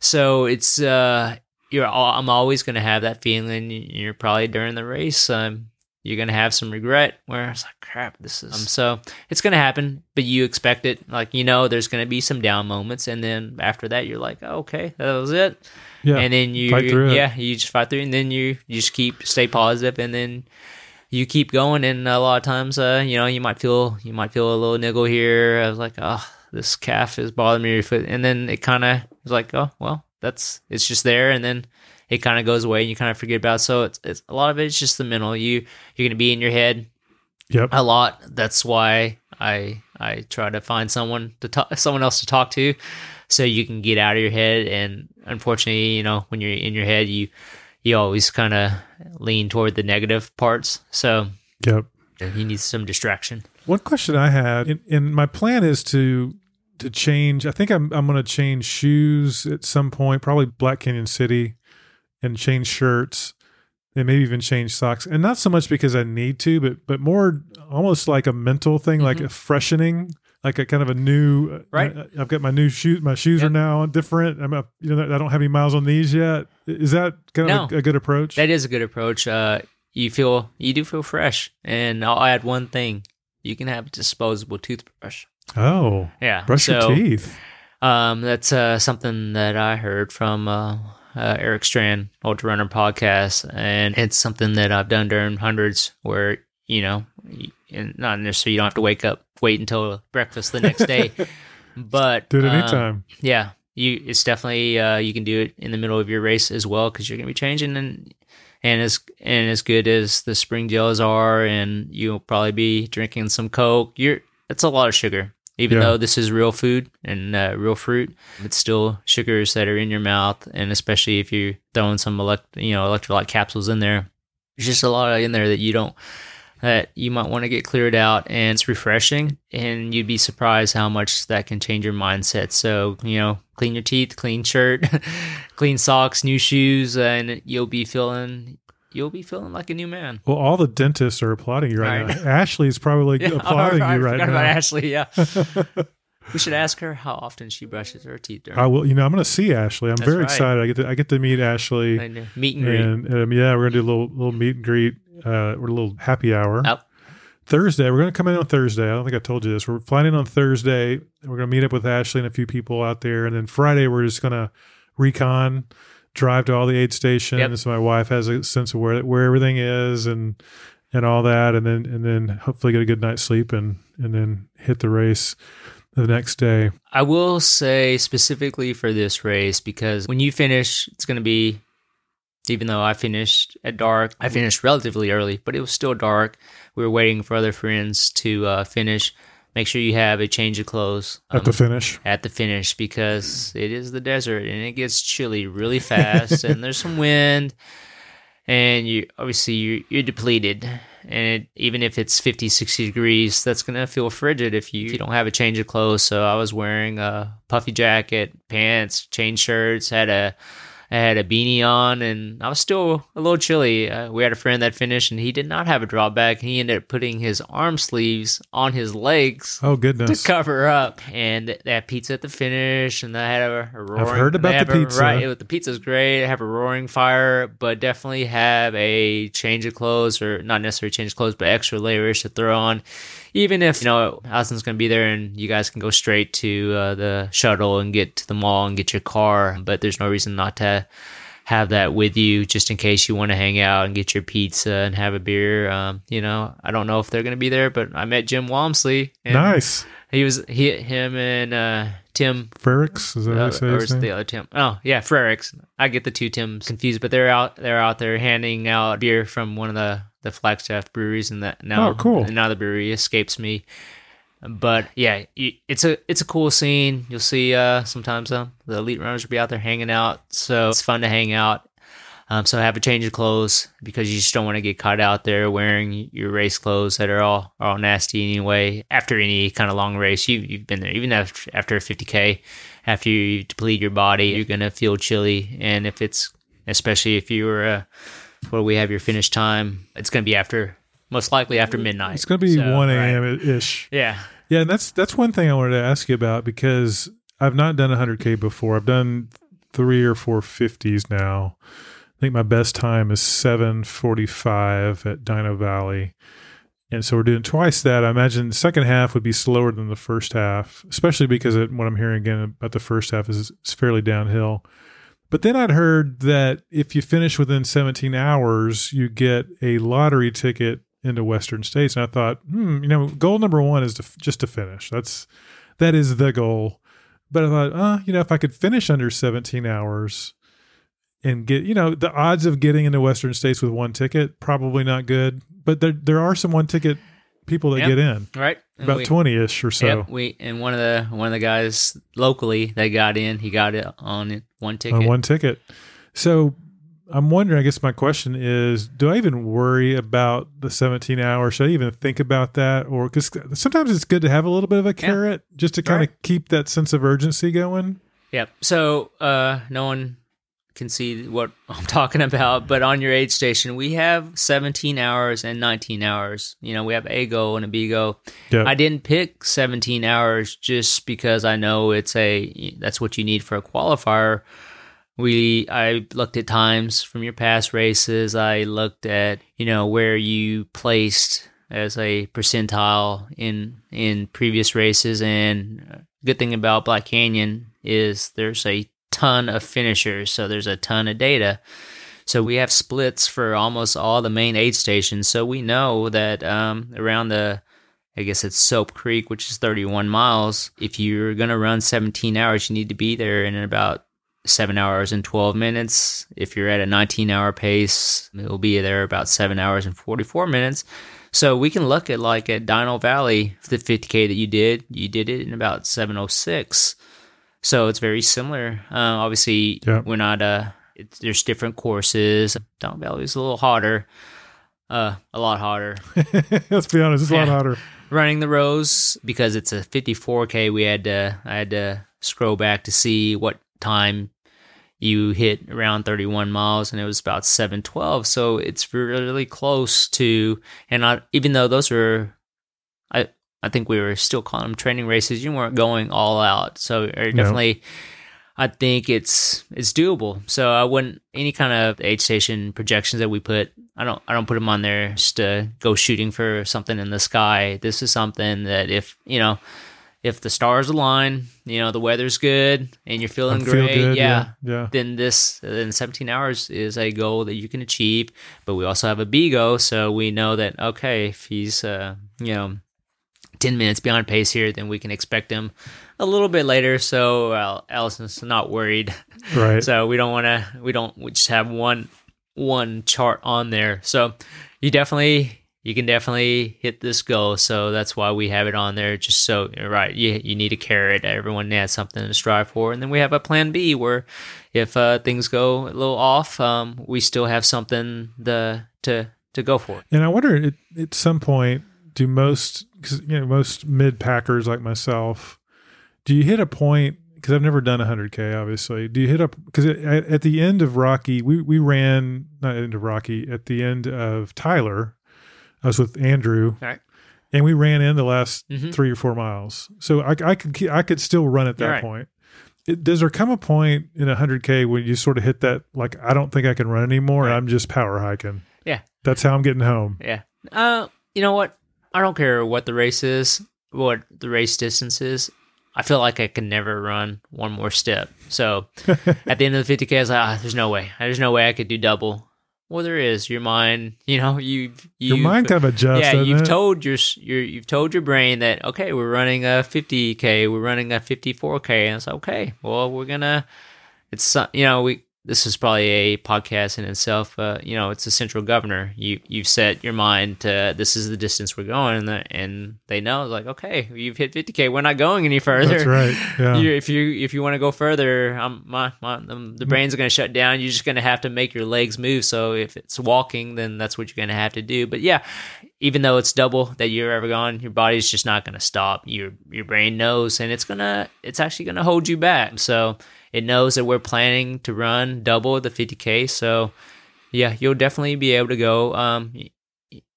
so it's uh you're i'm always going to have that feeling you're probably during the race um you're going to have some regret where it's like crap this is um, so it's going to happen but you expect it like you know there's going to be some down moments and then after that you're like oh, okay that was it Yeah. and then you Fight through it. yeah you just fight through and then you, you just keep stay positive and then you keep going and a lot of times uh you know you might feel you might feel a little niggle here i was like oh this calf is bothering me your foot and then it kind of is like oh well that's it's just there and then it kind of goes away and you kind of forget about it. so it's, it's a lot of it's just the mental you you're gonna be in your head Yep. a lot. That's why I I try to find someone to talk, someone else to talk to, so you can get out of your head. And unfortunately, you know, when you're in your head, you you always kind of lean toward the negative parts. So Yep. you need some distraction. One question I had, and, and my plan is to to change. I think I'm I'm going to change shoes at some point, probably Black Canyon City, and change shirts, and maybe even change socks. And not so much because I need to, but but more almost like a mental thing, like a freshening, like a kind of a new. uh, Right. I've got my new shoes. My shoes are now different. I'm a, you know I don't have any miles on these yet. Is that kind of No. a, a good approach? That is a good approach. Uh, you feel you do feel fresh, and I'll add one thing: you can have a disposable toothbrush. oh, Yeah, brush so, your teeth. Um, that's uh, something that I heard from uh, uh, Eric Schranz, Ultra Runner podcast, and it's something that I've done during hundreds, where you know, not necessarily you don't have to wake up, wait until breakfast the next day, but Do it um, anytime. yeah, you it's definitely uh, you can do it in the middle of your race as well because you're gonna be changing and and as and as good as the spring gels are, and you'll probably be drinking some Coke. You're it's a lot of sugar. Even Yeah. though this is real food and uh, real fruit, it's still sugars that are in your mouth, and especially if you're throwing some elect, you know, electrolyte capsules in there, there's just a lot in there that you don't that you might want to get cleared out and it's refreshing. And you'd be surprised how much that can change your mindset. So you know clean your teeth clean shirt clean socks new shoes and you'll be feeling you'll be feeling like a new man Well, all the dentists are applauding you right, Right. now. Ashley's probably Yeah, applauding I you right now. about Ashley yeah we should ask her how often she brushes her teeth during I will. You know, I'm going to see Ashley. I'm That's very right. excited. I get to I get to meet Ashley, meet and greet and um, yeah, we're gonna do a little little meet and greet. Uh, we're a little happy hour. Oh. Thursday, we're gonna come in on Thursday. I don't think I told you this. We're flying in on Thursday. We're gonna meet up with Ashley and a few people out there, and then Friday we're just gonna recon, drive to all the aid stations. Yep. So my wife has a sense of where where everything is and and all that, and then and then hopefully get a good night's sleep and and then hit the race the next day. I will say specifically for this race because when you finish, it's going to be, even though I finished at dark, I finished relatively early, but it was still dark. We were waiting for other friends to uh, finish. Make sure you have a change of clothes At um, the finish, at the finish because it is the desert and it gets chilly really fast and there's some wind and you obviously you're, you're depleted. And it, even if it's 50 60 degrees that's going to feel frigid if you, if you don't have a change of clothes. So i was wearing a puffy jacket pants chain shirts had a I had a beanie on and I was still a little chilly. Uh, we had a friend that finished and he did not have a drawback. He ended up putting his arm sleeves on his legs oh goodness! to cover up. And that pizza at the finish, and I had a, a roaring. I've heard about the a- pizza. right, it, the pizza's great. I have a roaring fire, but definitely have a change of clothes, or not necessarily change of clothes, but extra layers to throw on. Even if you know Allison's going to be there, and you guys can go straight to uh, the shuttle and get to the mall and get your car, but there's no reason not to have that with you just in case you want to hang out and get your pizza and have a beer. Um, you know, I don't know if they're going to be there, but I met Jim Walmsley. And nice. he was he him and uh Tim Freriks, is that uh, what or is it the other Tim? Oh yeah, Freriks. I get the two Tims confused, but they're out they're out there handing out beer from one of the the Flagstaff breweries, and that now Oh, cool. now the brewery escapes me. But yeah, it's a it's a cool scene. You'll see uh, sometimes uh, the elite runners will be out there hanging out, so it's fun to hang out. Um, so have a change of clothes because you just don't want to get caught out there wearing your race clothes that are all are all nasty anyway. After any kind of long race, you you've been there. Even after after a 50k, after you deplete your body, you're gonna feel chilly. And if it's especially if you were uh, where we have your finish time, it's gonna be after most likely after midnight. It's going to be So, 1 right. a.m. ish. Yeah. Yeah, and that's that's one thing I wanted to ask you about because I've not done 100k before. I've done three or four 50s now. I think my best time is 7:45 at Dino Valley, and so we're doing twice that. I imagine the second half would be slower than the first half, especially because it, what I'm hearing again about the first half is it's fairly downhill. But then I'd heard that if you finish within 17 hours, you get a lottery ticket into Western states. And I thought, hmm, you know, goal number one is to just to finish. That's that is the goal. But I thought, uh, you know, if I could finish under 17 hours and get, you know, the odds of getting into Western states with one ticket probably not good. But there there are some one ticket people that Yep. get in, Right. About we- 20 ish or so. Yep, we and one of the one of the guys locally that got in, he got it on one ticket. on one ticket. So I'm wondering, I guess my question is, do I even worry about the 17 hours? Should I even think about that? Or because sometimes it's good to have a little bit of a carrot just to kind of keep that sense of urgency going. Yep. So uh, no one can see what I'm talking about, but on your aid station, we have 17 hours and 19 hours. You know, we have a go and a B go. Yeah. I didn't pick 17 hours just because I know it's a that's what you need for a qualifier. We I looked at times from your past races. I looked at, you know, where you placed as a percentile in in previous races and uh, good thing about Black Canyon is there's a ton of finishers, so there's a ton of data. So we have splits for almost all the main aid stations. So we know that um, around the, I guess it's Soap Creek, which is 31 miles. If you're gonna run 17 hours, you need to be there in about seven hours and 12 minutes. If you're at a 19 hour pace, it'll be there about seven hours and 44 minutes. So we can look at like at Dino Valley, the 50K that you did, you did it in about 706. So it's very similar. Uh, obviously, Yeah. we're not, uh, it's, there's different courses. Dino Valley is a little hotter, uh, a lot hotter. Let's be honest, it's a lot Yeah. hotter. running the rows because it's a 54k we had to i had to scroll back to see what time you hit around 31 miles and it was about 712 so it's really close to and I, even though those were i i think we were still calling them training races you weren't going all out so er, No. definitely I think it's it's doable. So I wouldn't any kind of aid station projections that we put. I don't I don't put them on there just to go shooting for something in the sky. This is something that if you know if the stars align, you know the weather's good and you're feeling I feel great, good, yeah, yeah. then this then 17 hours is a goal that you can achieve. But we also have a B go, so we know that okay, if he's uh, you know 10 minutes beyond pace here, then we can expect him a little bit later. So well, Allison's not worried. Right. So we don't want to. We don't. We just have one one chart on there. So you definitely you can definitely hit this goal. So that's why we have it on there. Just so right. You you need a carrot. Everyone has something to strive for, and then we have a plan B where if uh, things go a little off, um, we still have something the to to go for. And I wonder at, at some point, do most, cause, you know, most mid packers like myself, do you hit a point? Because I've never done 100K, obviously. Do you hit up? Because at, at the end of Rocky, we, we ran, not end of Rocky, at the end of Tyler, I was with Andrew. Right. And we ran in the last Mhm. three or four miles. So I, I could I could still run at that right. point. It, does there come a point in 100K when you sort of hit that, like, I don't think I can run anymore and Right. I'm just power hiking? Yeah. That's how I'm getting home. Yeah. Uh, you know what? I don't care what the race is, what the race distance is. I feel like I can never run one more step. So at the end of the 50K, I was like, ah, there's no way. There's no way I could do double. Well, there is your mind. You know, you your mind kind of adjusts. Yeah, you've it? told your your you've told your brain that okay, we're running a 50k, we're running a 54k, and it's okay. Well, we're gonna. It's you know we. This is probably a podcast in itself. Uh, you know, it's a central governor. You you've set your mind to this is the distance we're going, and, the, and they know like okay, you've hit 50k. We're not going any further. That's right. Yeah. You, if you if you want to go further, um, my, my the brain's going to shut down. You're just going to have to make your legs move. So if it's walking, then that's what you're going to have to do. But yeah, even though it's double that you're ever gone, your body's just not going to stop. Your your brain knows, and it's gonna it's actually going to hold you back. So it knows that we're planning to run double the 50k. So yeah, you'll definitely be able to go. Um,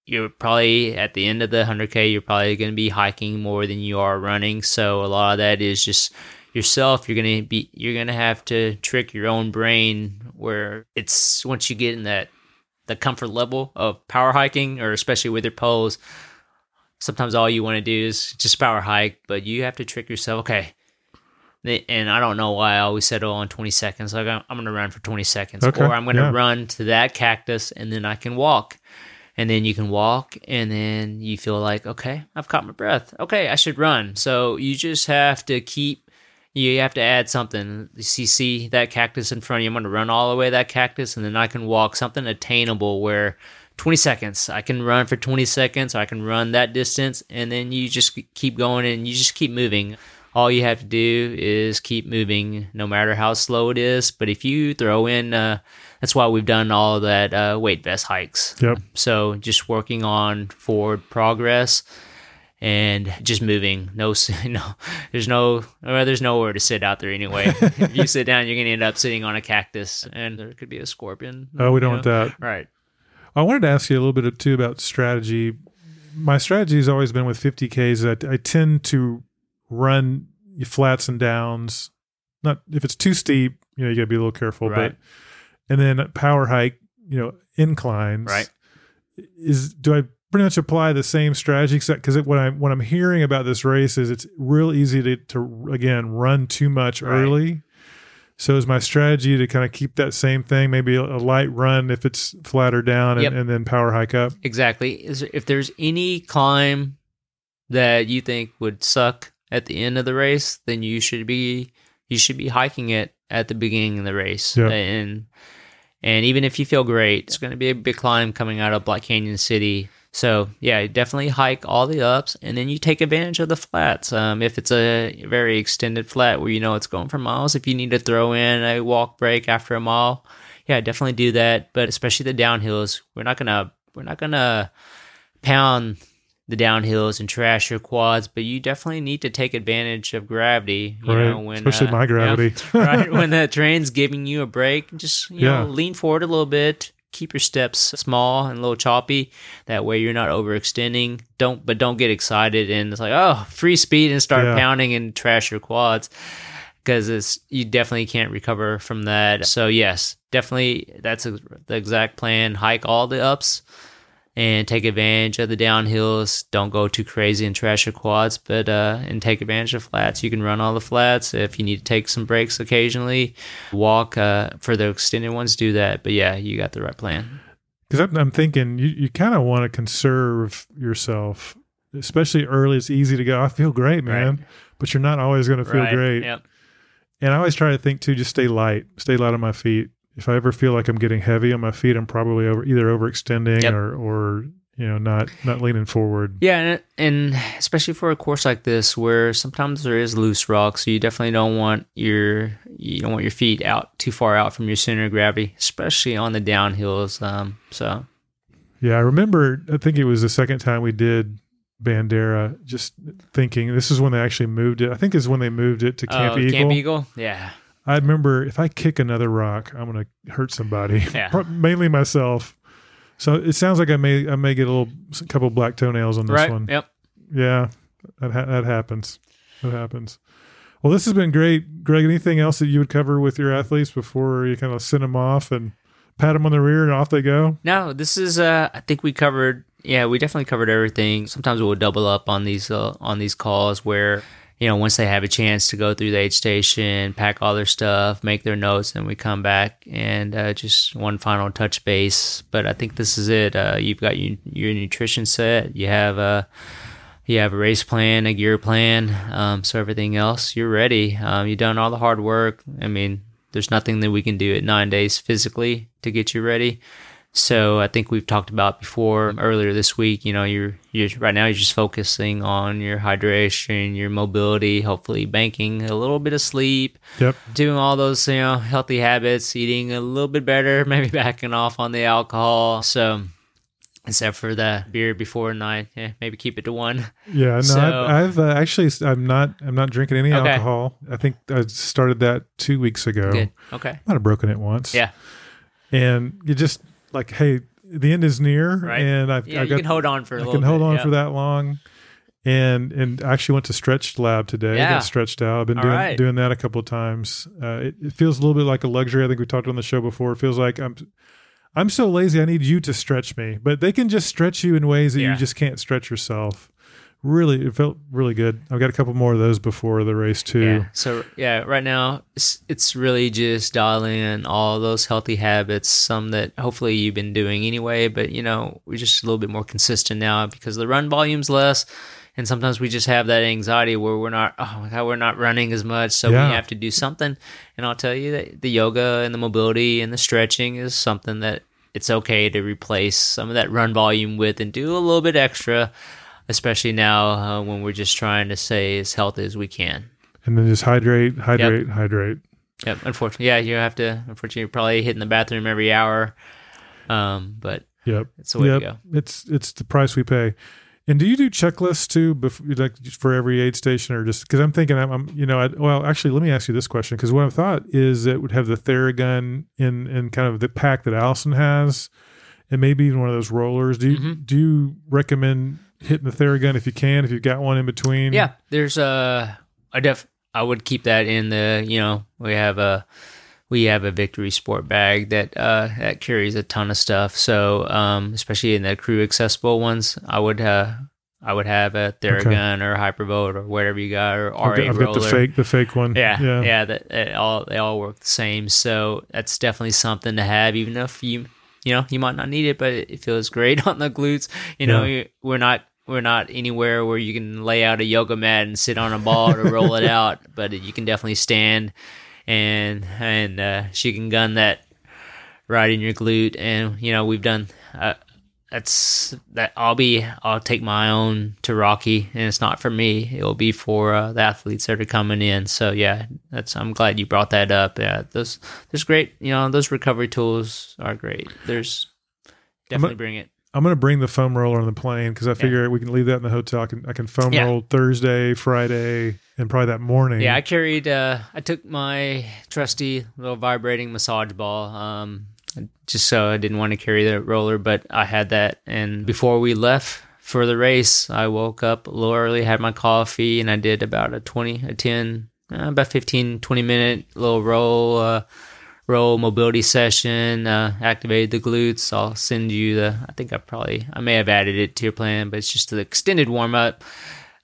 you're probably at the end of the 100k you're probably going to be hiking more than you are running so a lot of that is just yourself you're going to be you're going to have to trick your own brain where it's once you get in that the comfort level of power hiking or especially with your poles sometimes all you want to do is just power hike but you have to trick yourself okay and I don't know why I always settle oh, on 20 seconds. Like I'm, I'm going to run for 20 seconds, Okay, or I'm going to yeah. run to that cactus, and then I can walk. And then you can walk and then you feel like okay i've caught my breath. Okay i should run. So you just have to keep you have to add something. You see, see that cactus in front of you? I'm going to run all the way to that cactus and then i can walk something attainable where 20 seconds i can run for 20 seconds i can run that distance and then you just keep going and you just keep moving all you have to do is keep moving no matter how slow it is but if you throw in uh, that's why we've done all that uh, weight vest hikes Yep. so just working on forward progress and just moving. No, no, there's no, well, there's nowhere to sit out there anyway. if you sit down, you're gonna end up sitting on a cactus, and there could be a scorpion. Oh, we don't want know? that. Right. I wanted to ask you a little bit of, too about strategy. My strategy has always been with 50Ks that I tend to run your flats and downs. Not if it's too steep, you know, you got to be a little careful. Right. But and then power hike, you know, inclines. Right. Is do I pretty much apply the same strategy? Because what I'm what I'm hearing about this race is it's real easy to to again run too much Right. early. So is my strategy to kind of keep that same thing, maybe a, a light run if it's flatter down, and, Yep. and then power hike up. Exactly. Is if there's any climb that you think would suck at the end of the race, then you should be you should be hiking it at the beginning of the race. Yeah. And and even if you feel great, it's going to be a big climb coming out of Black Canyon City. So yeah, definitely hike all the ups, and then you take advantage of the flats. Um, if it's a very extended flat where you know it's going for miles, if you need to throw in a walk break after a mile, yeah, definitely do that. But especially the downhills, we're not gonna we're not gonna pound the downhills and trash your quads, but you definitely need to take advantage of gravity. You Right. know, when Especially uh, my gravity. right when the train's giving you a break, just you Yeah. know lean forward a little bit. Keep your steps small and a little choppy. That way you're not overextending. Don't but don't get excited and it's like oh free speed and start Yeah. pounding and trash your quads because it's you definitely can't recover from that. So yes, definitely that's a, the exact plan. Hike all the ups and take advantage of the downhills. Don't go too crazy and trash your quads, but uh, and take advantage of flats. You can run all the flats. If you need to take some breaks occasionally, walk uh, for the extended ones. Do that. But yeah, you got the right plan. Because I'm, I'm thinking you, you kind of want to conserve yourself, especially early. It's easy to go, I feel great, man. But you're not always going to feel right. great. Yep. And I always try to think too, just stay light, stay light on my feet. If I ever feel like I'm getting heavy on my feet, I'm probably over either overextending Yep. or, or you know, not not leaning forward. Yeah, and, and especially for a course like this, where sometimes there is loose rock, so you definitely don't want your you don't want your feet out too far out from your center of gravity, especially on the downhills. Um, so Yeah, I remember. I think it was the second time we did Bandera. Just thinking, this is when they actually moved it. I think is when they moved it to Camp Oh, Eagle. Camp Eagle, yeah, I remember if I kick another rock, I'm going to hurt somebody, Yeah. Mainly myself. So it sounds like I may I may get a little a couple black toenails on this right, one. yep. Yeah, that ha- that happens. That happens. Well, this has been great, Greg. Anything else that you would cover with your athletes before you kind of send them off and pat them on the rear and off they go? No, this is. Uh, I think we covered. Yeah, we definitely covered everything. Sometimes we'll double up on these uh, on these calls where you know, once they have a chance to go through the aid station, pack all their stuff, make their notes, and we come back and uh, just one final touch base. But I think this is it. Uh, you've got your, your nutrition set. You have a you have a race plan, a gear plan. Um, so everything else, you're ready. Um, you've done all the hard work. I mean, there's nothing that we can do at nine days physically to get you ready. So I think we've talked about before earlier this week. You know, you're you're right now you're just focusing on your hydration, your mobility, hopefully banking a little bit of sleep. Yep. Doing all those you know healthy habits, eating a little bit better, maybe backing off on the alcohol. So except for the beer before nine, yeah, maybe keep it to one. Yeah, no, So- I've, I've uh, actually I'm not I'm not drinking any Okay. alcohol. I think I started that two weeks ago. Good. Okay. Might have broken it once. Yeah. and you just like, hey, the end is near, Right. and I've Yeah, I've you got can hold on for I can hold bit, on yeah. for that long. And and I actually went to Stretch Lab today. I Yeah. got stretched out. I've been All doing right. doing that a couple of times. Uh, it, it feels a little bit like a luxury. I think we talked on the show before. It feels like I'm I'm so lazy. I need you to stretch me, but they can just stretch you in ways that you just can't stretch yourself. Really, it felt really good. I've got a couple more of those before the race too. Yeah. So yeah, right now it's, it's really just dialing in all those healthy habits, some that hopefully you've been doing anyway, but you know, we're just a little bit more consistent now because the run volume's less. And sometimes we just have that anxiety where we're not, oh my God, we're not running as much. So Yeah. we have to do something. And I'll tell you that the yoga and the mobility and the stretching is something that it's okay to replace some of that run volume with and do a little bit extra, especially now uh, when we're just trying to stay as healthy as we can. And then just hydrate, hydrate, hydrate. Yep. Unfortunately, yeah, you have to. Unfortunately, you're probably hitting the bathroom every hour. Um, but Yep. it's the way yep. to go. It's it's the price we pay. And do you do checklists too, bef- like for every aid station, or just because I'm thinking I'm, I'm you know, I, well, actually, let me ask you this question because what I thought is it would have the Theragun in in kind of the pack that Allison has, and maybe even one of those rollers. Do you Mhm. do you recommend hitting the Theragun if you can, if you've got one in between? Yeah, there's a. I def. I would keep that in the. You know, we have a. We have a Victory Sport bag that uh, that carries a ton of stuff. So, um, especially in the crew accessible ones, I would uh, I would have a Theragun or a Hypervolt or whatever you got or I've got, I've got the fake the fake one. Yeah, yeah, yeah, that all they all work the same. So that's definitely something to have, even if you you know you might not need it, but it, feels great on the glutes. You know, Yeah. we're not we're not anywhere where you can lay out a yoga mat and sit on a ball to roll it out, but you can definitely stand and and uh, she can gun that right in your glute. And you know we've done. Uh, that's that I'll be I'll take my own to Rocky and it's not for me it'll be for uh, the athletes that are coming in so yeah that's I'm glad you brought that up yeah those there's great you know those recovery tools are great there's definitely bring it I'm gonna bring the foam roller on the plane because I figure we can leave that in the hotel. I can I can foam Yeah. roll Thursday, Friday, and probably that morning. yeah I carried uh I took my trusty little vibrating massage ball um just so I didn't want to carry the roller but I had that and before we left for the race I woke up a little early had my coffee and I did about a 20 a 10 uh, about 15 20 minute little roll uh roll mobility session uh activated the glutes. I'll send you the I think I probably I may have added it to your plan but it's just the extended warm up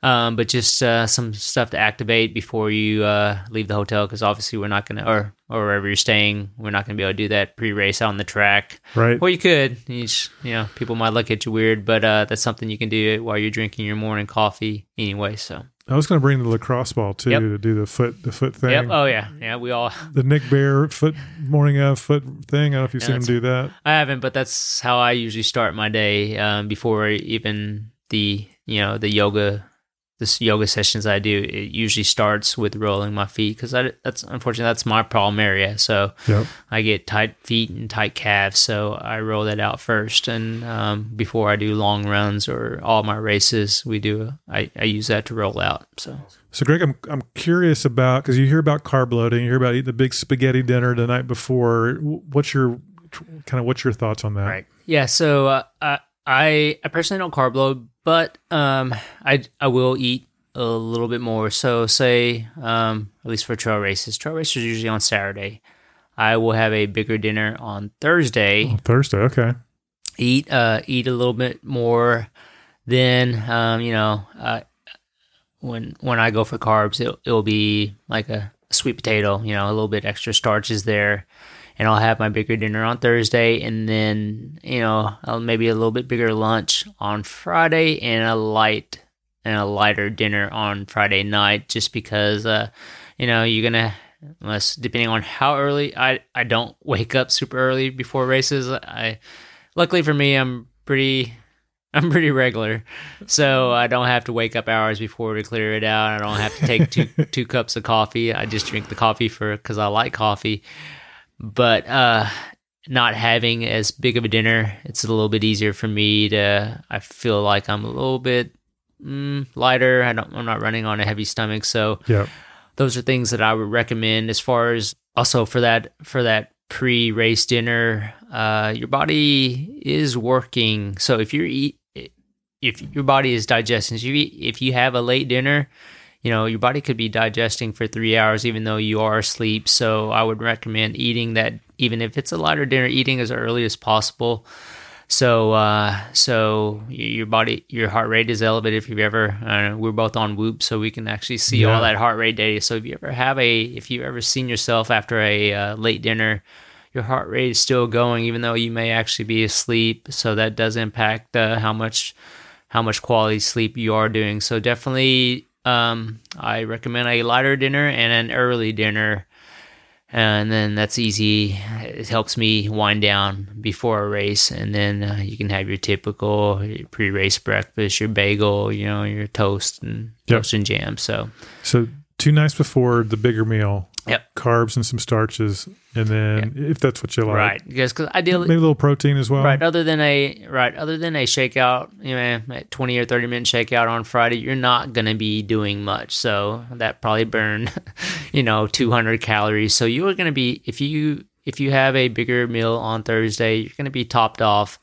um, but just uh, some stuff to activate before you uh, leave the hotel because obviously we're not gonna or or wherever you're staying we're not gonna be able to do that pre-race out on the track. Right. well you could you, just, you know people might look at you weird but uh, that's something you can do while you're drinking your morning coffee anyway so I was gonna bring the lacrosse ball too Yep. to do the foot the foot thing. yep oh yeah yeah we all The Nick Bare foot morning of foot thing. I don't know if you've Yeah, seen him do that. I haven't, but that's how I usually start my day um, before even the you know the yoga this yoga sessions I do. It usually starts with rolling my feet because that's unfortunately that's my problem area. So Yep. I get tight feet and tight calves, so I roll that out first. And um, before I do long runs or all my races, we do I, I use that to roll out. So So Greg, I'm I'm curious about because you hear about carb loading, you hear about eating the big spaghetti dinner the night before. What's your kind of what's your thoughts on that? Right. Yeah. So uh, I I I personally don't carb load, but um I I will eat a little bit more. So say um at least for trail races, trail races are usually on Saturday. I will have a bigger dinner on Thursday. Oh, Thursday. Okay. Eat uh eat a little bit more. Then um you know uh when when I go for carbs, it, it'll be like a, a sweet potato, you know, a little bit extra starches there, and I'll have my bigger dinner on Thursday, and then you know I'll maybe a little bit bigger lunch on Friday, and a light and a lighter dinner on Friday night, just because uh, you know you're gonna unless depending on how early I I don't wake up super early before races. I luckily for me, I'm pretty I'm pretty regular, so I don't have to wake up hours before to clear it out. I don't have to take two two cups of coffee. I just drink the coffee for because I like coffee. But uh, not having as big of a dinner, it's a little bit easier for me to. I feel like I'm a little bit mm, lighter. I don't. I'm not running on a heavy stomach, so Yeah. those are things that I would recommend as far as also for that for that pre-race dinner uh your body is working so if you're eat if your body is digesting if you eat, if you have a late dinner you know your body could be digesting for 3 hours even though you are asleep so I would recommend eating that even if it's a lighter dinner eating as early as possible so, uh, so your body, your heart rate is elevated. If you've ever, uh, we're both on Whoop, so we can actually see Yeah. all that heart rate data. So, if you ever have a, if you've ever seen yourself after a uh, late dinner, your heart rate is still going, even though you may actually be asleep. So that does impact uh, how much, how much quality sleep you are doing. So definitely, um, I recommend a lighter dinner and an early dinner and then that's easy. It helps me wind down before a race, and then uh, you can have your typical pre-race breakfast, your bagel, you know, your toast and Yep. toast and jam. So, So two nights before the bigger meal, Yep. carbs and some starches, and then if that's what you like, right, because cause ideally, maybe a little protein as well. right, other than a right, other than a shakeout, you know, a twenty or thirty minute shakeout on Friday, you're not gonna be doing much. So that probably burn, you know, two hundred calories. So you are gonna be if you if you have a bigger meal on Thursday, you're gonna be topped off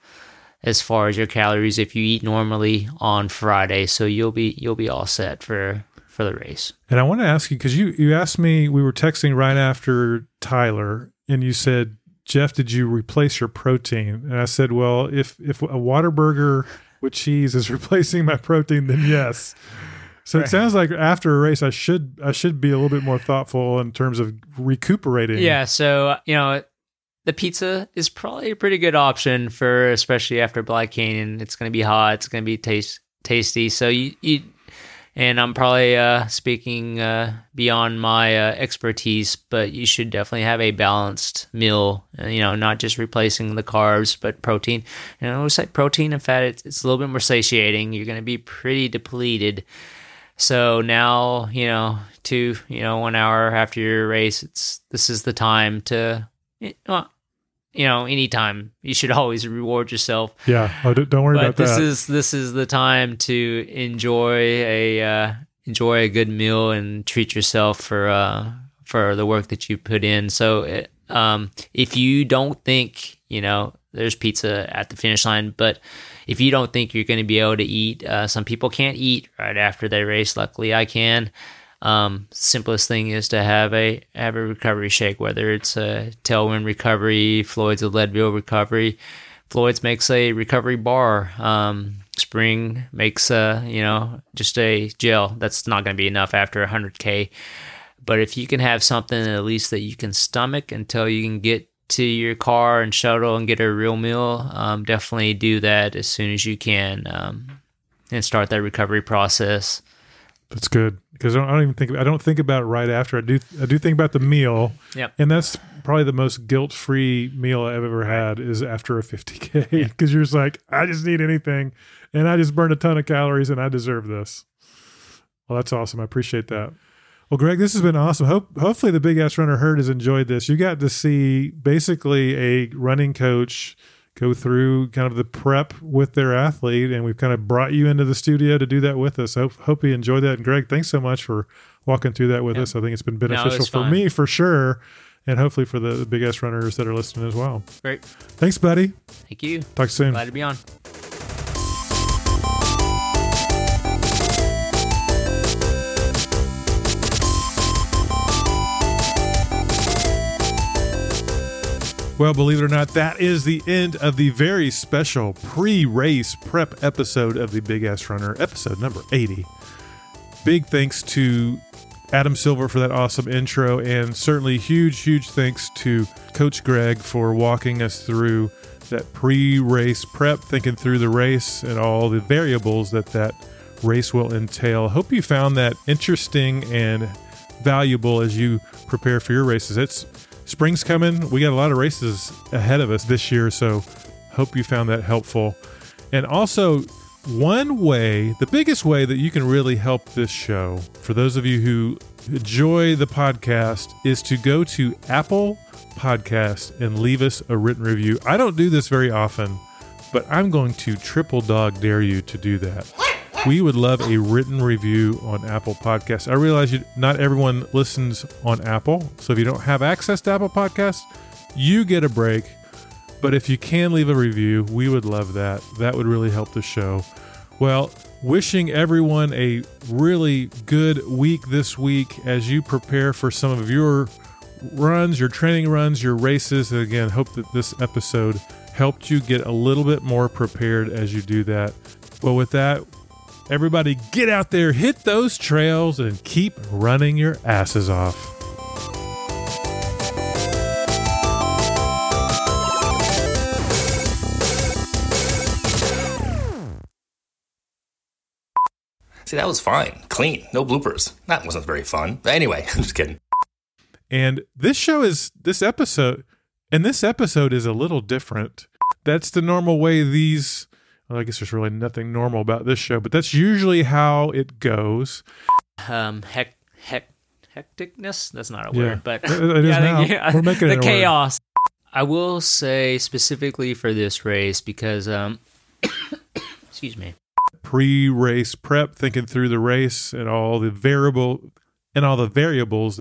as far as your calories if you eat normally on Friday. So you'll be you'll be all set for for the race. And I want to ask you because you you asked me we were texting right after Tyler, and you said, Jeff, did you replace your protein? And I said, well, if if a Whataburger with cheese is replacing my protein, then yes. So it sounds like after a race, I should I should be a little bit more thoughtful in terms of recuperating. Yeah, so you know, the pizza is probably a pretty good option for especially after Black Canyon. It's going to be hot. It's going to be taste tasty. So you you and I'm probably uh, speaking uh, beyond my uh, expertise, but you should definitely have a balanced meal. uh, You know, not just replacing the carbs, but protein. And I always say protein and fat. It's, it's a little bit more satiating. You're going to be pretty depleted. So now, you know, two, you know, one hour after your race, it's this is the time to, well, you know, anytime you should always reward yourself. yeah. Oh, don't worry But about this is this is the time to enjoy a uh, enjoy a good meal and treat yourself for uh, for the work that you put in. So, it, um, if you don't think you know there's pizza at the finish line, but if you don't think you're going to be able to eat, uh, some people can't eat right after they race. Luckily, I can. Um, simplest thing is to have a have a recovery shake, whether it's a tailwind recovery, Floyd's a Leadville recovery. Floyd's makes a recovery bar. Um, Spring makes a you know just a gel. That's not going to be enough after 100k. But if you can have something at least that you can stomach until you can get to your car and shuttle and get a real meal, um, definitely do that as soon as you can um, and start that recovery process. That's good because I don't, I don't even think I don't think about it right after. I do I do think about the meal. Yep. And that's probably the most guilt free meal I've ever had is after a 50k because you're just like I just need anything and I just burned a ton of calories and I deserve this. Well, that's awesome. I appreciate that. Well, Greg, this has been awesome. Hope hopefully the Big Ass Runner herd has enjoyed this. You got to see basically a running coach go through kind of the prep with their athlete, and we've kind of brought you into the studio to do that with us. Hope hope you enjoyed that. And Greg, thanks so much for walking through that with us. I think it's been beneficial was for fun. me for sure, and hopefully for the, the Big Ass runners that are listening as well. Great. Thanks, buddy. Thank you. Talk soon. Glad to be on. Well, believe it or not, that is the end of the very special pre race prep episode of the Big Ass Runner, episode number 80. big thanks to Adam Silver for that awesome intro, and certainly huge, huge thanks to Coach Greg for walking us through that pre race prep, thinking through the race and all the variables that that race will entail. Hope you found that interesting and valuable as you prepare for your races. It's spring's coming. We got a lot of races ahead of us this year, so hope you found that helpful. And also, one way, the biggest way that you can really help this show, for those of you who enjoy the podcast, is to go to Apple Podcast and leave us a written review. I don't do this very often, but I'm going to triple dog dare you to do that. We would love a written review on Apple Podcasts. I realize you, not everyone listens on Apple, so if you don't have access to Apple Podcasts, you get a break. But if you can leave a review, we would love that. That would really help the show. Well, wishing everyone a really good week this week as you prepare for some of your runs, your training runs, your races. And again, hope that this episode helped you get a little bit more prepared as you do that. Well, with that, everybody get out there, hit those trails, and keep running your asses off. See, that was fine. Clean. No bloopers. That wasn't very fun. But anyway, I'm just kidding. And this show is this episode, and this episode is a little different. That's the normal way these. Well, I guess there's really nothing normal about this show, but that's usually how it goes. Um, heck, heck, hecticness. That's not a Yeah. but It- is Yeah, think- yeah, We're making the it a word. chaos. I will say specifically for this race because um, excuse me. Pre-race prep, thinking through the race and all the variable and all the variables